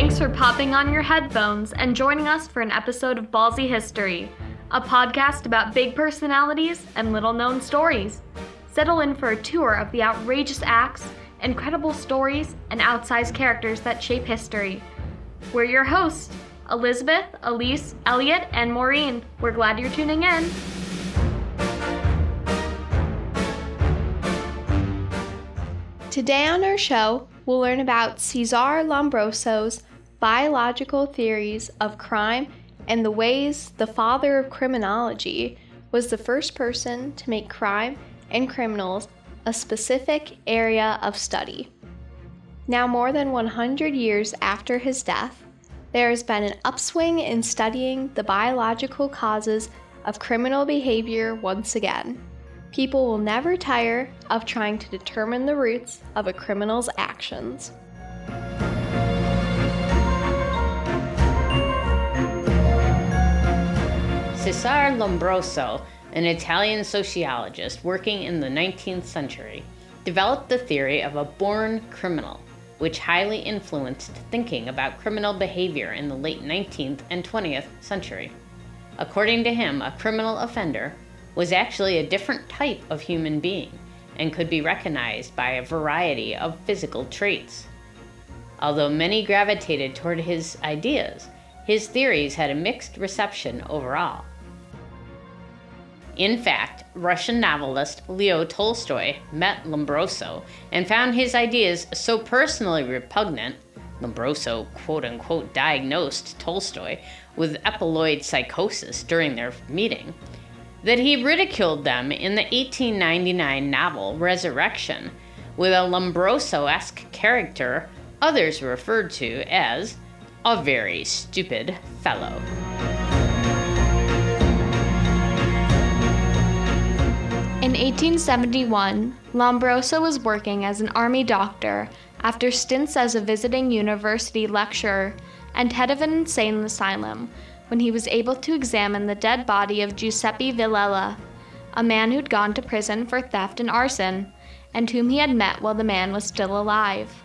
Thanks for popping on your headphones and joining us for an episode of Ballsy History, a podcast about big personalities and little known stories. Settle in for a tour of the outrageous acts, incredible stories, and outsized characters that shape history. We're your hosts, Elizabeth, Elise, Elliot, and Maureen. We're glad you're tuning in. Today on our show, we'll learn about Cesare Lombroso's biological theories of crime and the ways the father of criminology was the first person to make crime and criminals a specific area of study. Now, more than 100 years after his death, there has been an upswing in studying the biological causes of criminal behavior once again. People will never tire of trying to determine the roots of a criminal's actions. Cesare Lombroso, an Italian sociologist working in the 19th century, developed the theory of a born criminal, which highly influenced thinking about criminal behavior in the late 19th and 20th century. According to him, a criminal offender was actually a different type of human being and could be recognized by a variety of physical traits. Although many gravitated toward his ideas, his theories had a mixed reception overall. In fact, Russian novelist Leo Tolstoy met Lombroso and found his ideas so personally repugnant. Lombroso, quote unquote, diagnosed Tolstoy with epileptoid psychosis during their meeting that he ridiculed them in the 1899 novel Resurrection, with a Lombroso esque character others referred to as a very stupid fellow. In 1871, Lombroso was working as an army doctor after stints as a visiting university lecturer and head of an insane asylum when he was able to examine the dead body of Giuseppe Villella, a man who'd gone to prison for theft and arson, and whom he had met while the man was still alive.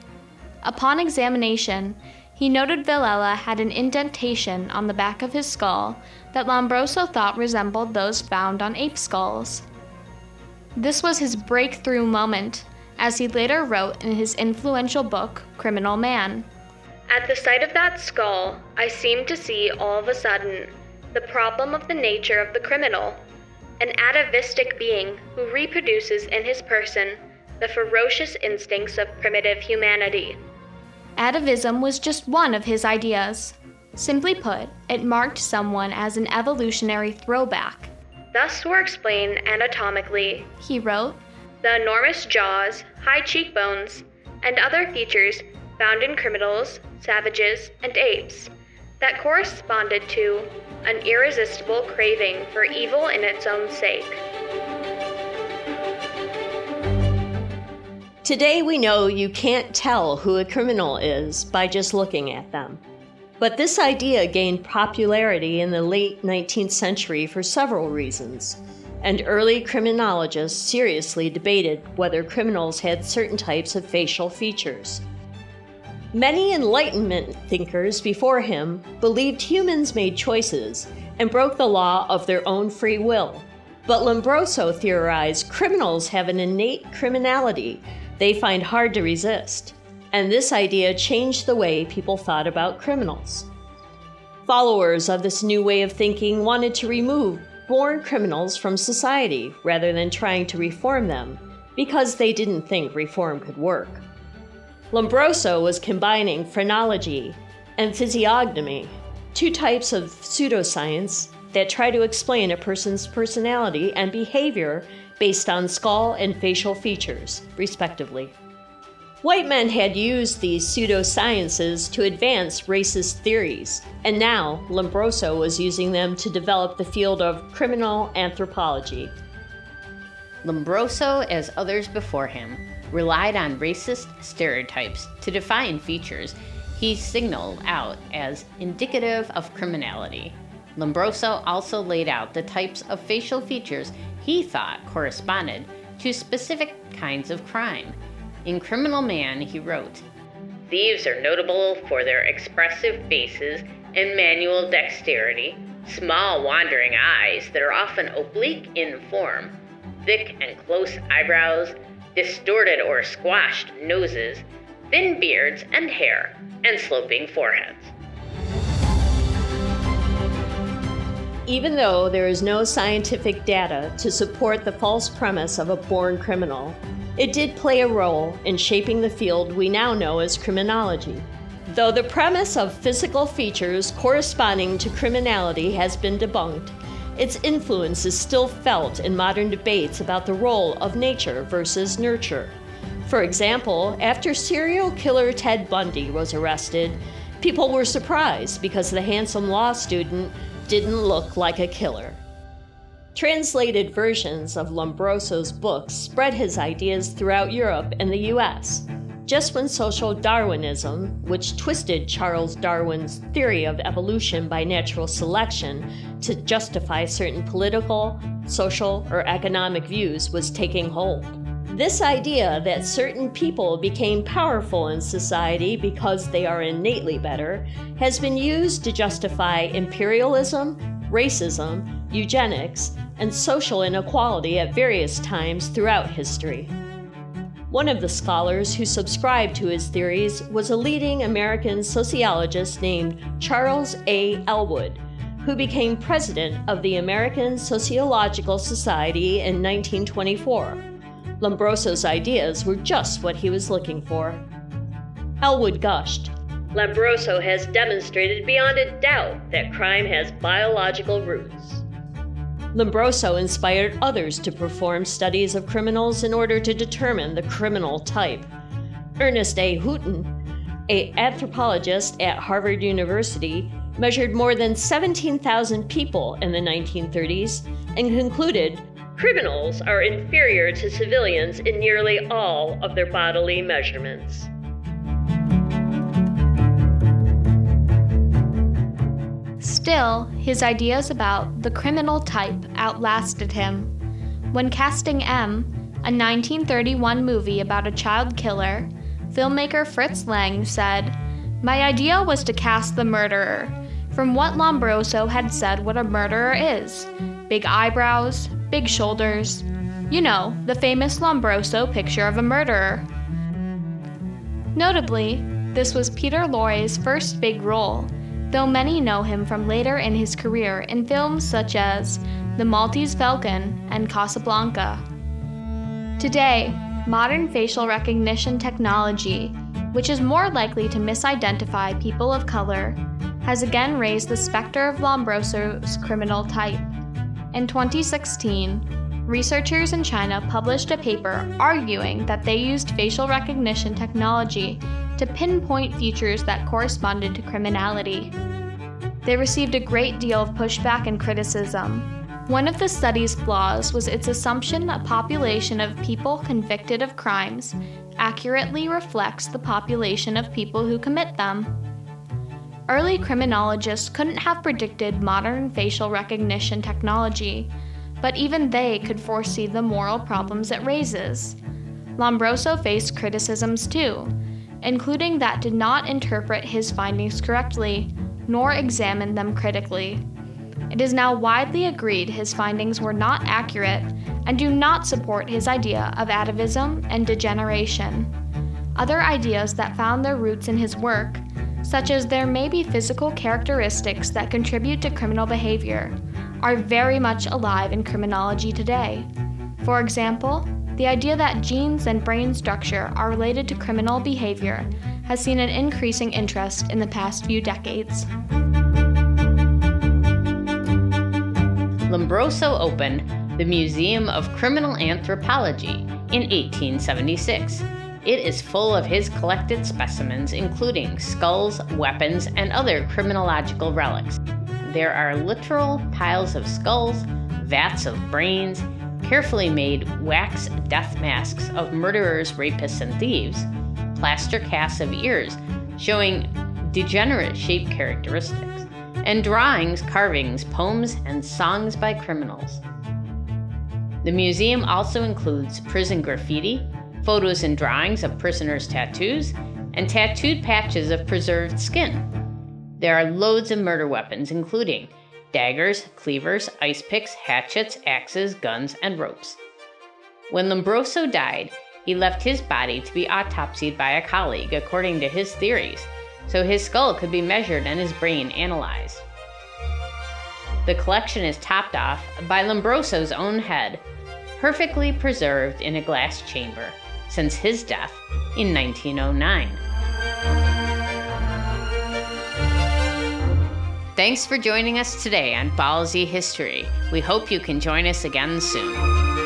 Upon examination, he noted Villella had an indentation on the back of his skull that Lombroso thought resembled those found on ape skulls. This was his breakthrough moment, as he later wrote in his influential book, Criminal Man. At the sight of that skull, I seemed to see all of a sudden the problem of the nature of the criminal, an atavistic being who reproduces in his person the ferocious instincts of primitive humanity. Atavism was just one of his ideas. Simply put, it marked someone as an evolutionary throwback Thus were explained anatomically, he wrote, the enormous jaws, high cheekbones, and other features found in criminals, savages, and apes that corresponded to an irresistible craving for evil in its own sake. Today we know you can't tell who a criminal is by just looking at them. But this idea gained popularity in the late 19th century for several reasons, and early criminologists seriously debated whether criminals had certain types of facial features. Many Enlightenment thinkers before him believed humans made choices and broke the law of their own free will. But Lombroso theorized criminals have an innate criminality they find hard to resist and this idea changed the way people thought about criminals. Followers of this new way of thinking wanted to remove born criminals from society rather than trying to reform them because they didn't think reform could work. Lombroso was combining phrenology and physiognomy, two types of pseudoscience that try to explain a person's personality and behavior based on skull and facial features, respectively. White men had used these pseudosciences to advance racist theories, and now Lombroso was using them to develop the field of criminal anthropology. Lombroso, as others before him, relied on racist stereotypes to define features he signaled out as indicative of criminality. Lombroso also laid out the types of facial features he thought corresponded to specific kinds of crime in Criminal Man, he wrote, thieves are notable for their expressive faces and manual dexterity, small wandering eyes that are often oblique in form, thick and close eyebrows, distorted or squashed noses, thin beards and hair, and sloping foreheads. Even though there is no scientific data to support the false premise of a born criminal, it did play a role in shaping the field we now know as criminology. Though the premise of physical features corresponding to criminality has been debunked, its influence is still felt in modern debates about the role of nature versus nurture. For example, after serial killer Ted Bundy was arrested, people were surprised because the handsome law student didn't look like a killer. Translated versions of Lombroso's books spread his ideas throughout Europe and the US. Just when social Darwinism, which twisted Charles Darwin's theory of evolution by natural selection to justify certain political, social, or economic views, was taking hold. This idea that certain people became powerful in society because they are innately better has been used to justify imperialism, racism, eugenics, and social inequality at various times throughout history. One of the scholars who subscribed to his theories was a leading American sociologist named Charles A. Ellwood, who became president of the American Sociological Society in 1924. Lombroso's ideas were just what he was looking for. Ellwood gushed. Lombroso has demonstrated beyond a doubt that crime has biological roots. Lombroso inspired others to perform studies of criminals in order to determine the criminal type. Earnest A. Hooton, an anthropologist at Harvard University, measured more than 17,000 people in the 1930s and concluded Criminals are inferior to civilians in nearly all of their bodily measurements. Still, his ideas about the criminal type outlasted him. When casting M, a 1931 movie about a child killer, filmmaker Fritz Lang said, My idea was to cast the murderer, from what Lombroso had said what a murderer is big eyebrows, big shoulders. You know, the famous Lombroso picture of a murderer. Notably, this was Peter Lorre's first big role, though many know him from later in his career in films such as The Maltese Falcon and Casablanca. Today, modern facial recognition technology, which is more likely to misidentify people of color, has again raised the specter of Lombroso's criminal type. In 2016, researchers in China published a paper arguing that they used facial recognition technology to pinpoint features that corresponded to criminality. They received a great deal of pushback and criticism. One of the study's flaws was its assumption a population of people convicted of crimes accurately reflects the population of people who commit them. Early criminologists couldn't have predicted modern facial recognition technology, but even they could foresee the moral problems it raises. Lombroso faced criticisms too, including that did not interpret his findings correctly, nor examine them critically. It is now widely agreed his findings were not accurate and do not support his idea of atavism and degeneration. Other ideas that found their roots in his work such as there may be physical characteristics that contribute to criminal behavior, are very much alive in criminology today. For example, the idea that genes and brain structure are related to criminal behavior has seen an increasing interest in the past few decades. Lombroso opened the Museum of Criminal Anthropology in 1876 it is full of his collected specimens, including skulls, weapons, and other criminological relics. There are literal piles of skulls, vats of brains, carefully made wax death masks of murderers, rapists, and thieves, plaster casts of ears showing degenerate shape characteristics, and drawings, carvings, poems, and songs by criminals. The museum also includes prison graffiti, photos and drawings of prisoners' tattoos, and tattooed patches of preserved skin. There are loads of murder weapons, including daggers, cleavers, ice picks, hatchets, axes, guns, and ropes. When Lombroso died, he left his body to be autopsied by a colleague according to his theories, so his skull could be measured and his brain analyzed. The collection is topped off by Lombroso's own head, perfectly preserved in a glass chamber since his death in 1909. Thanks for joining us today on Ballsy History. We hope you can join us again soon.